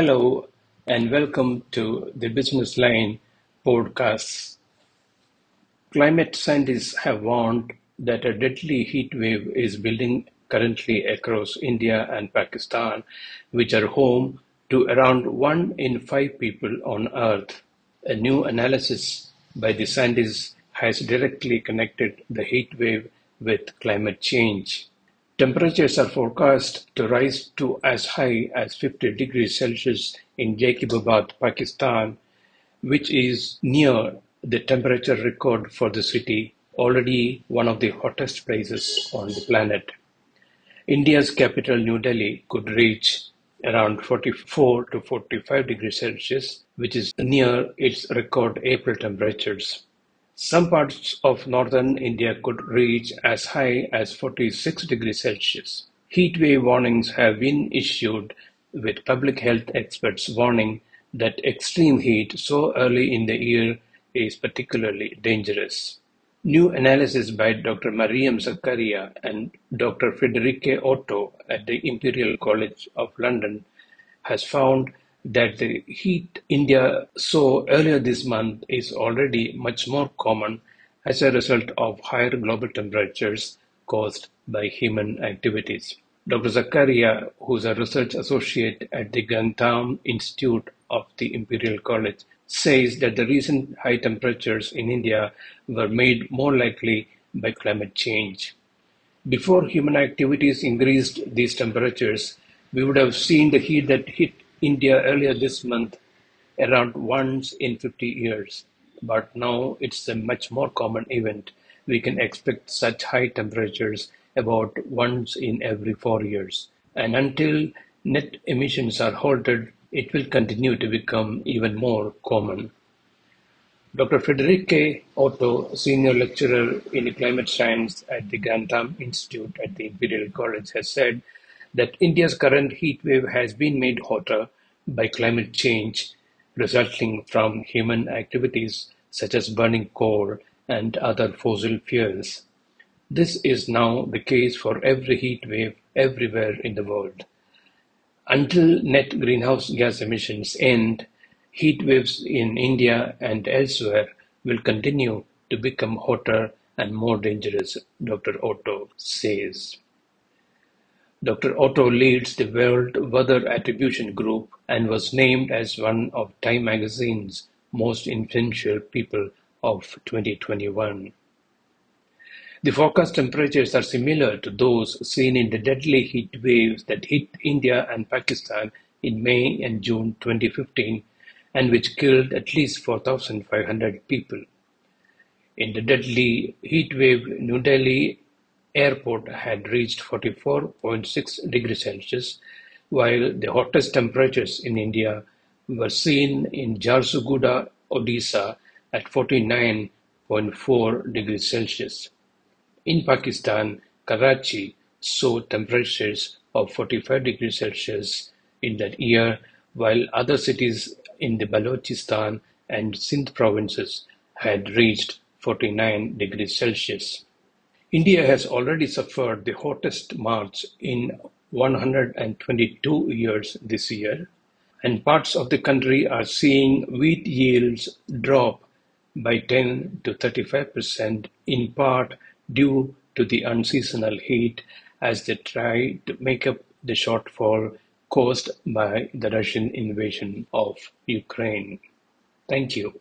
Hello and welcome to the Business Line podcast. Climate scientists have warned that a deadly heat wave is building currently across India and Pakistan, which are home to around one in five people on Earth. A new analysis by the scientists has directly connected the heat wave with climate change. Temperatures are forecast to rise to as high as 50 degrees Celsius in Jacobabad, Pakistan, which is near the temperature record for the city, already one of the hottest places on the planet. India's capital, New Delhi, could reach around 44 to 45 degrees Celsius, which is near its record April temperatures. Some parts of northern India could reach as high as 46 degrees Celsius. Heatwave warnings have been issued, with public health experts warning that extreme heat so early in the year is particularly dangerous. New analysis by Dr. Mariam Zachariah and Dr. Friederike Otto at the Imperial College of London has found that the heat India saw earlier this month is already much more common as a result of higher global temperatures caused by human activities. Dr. Zachariah, who is a research associate at the Grantham Institute of the Imperial College, says that the recent high temperatures in India were made more likely by climate change. Before human activities increased these temperatures, we would have seen the heat that hit India earlier this month around once in fifty years, but now it's a much more common event. We can expect such high temperatures about once in every four years. And until net emissions are halted, it will continue to become even more common. Dr. Friederike Otto, senior lecturer in climate science at the Grantham Institute at the Imperial College, has said that India's current heat wave has been made hotter by climate change resulting from human activities such as burning coal and other fossil fuels. This is now the case for every heat wave everywhere in the world. Until net greenhouse gas emissions end, heat waves in India and elsewhere will continue to become hotter and more dangerous, Dr. Otto says. Doctor Otto leads the World Weather Attribution Group and was named as one of Time magazine's most influential people of 2021. The forecast temperatures are similar to those seen in the deadly heat waves that hit India and Pakistan in May and June 2015 and which killed at least 4,500 people. In the deadly heat wave, New Delhi airport had reached 44.6 degrees Celsius, while the hottest temperatures in India were seen in Jharsuguda, Odisha at 49.4 degrees Celsius. In Pakistan, Karachi saw temperatures of 45 degrees Celsius in that year, while other cities in the Balochistan and Sindh provinces had reached 49 degrees Celsius. India has already suffered the hottest March in one hundred and twenty-two years this year, and parts of the country are seeing wheat yields drop by 10 to 35 percent, in part due to the unseasonal heat as they try to make up the shortfall caused by the Russian invasion of Ukraine. Thank you.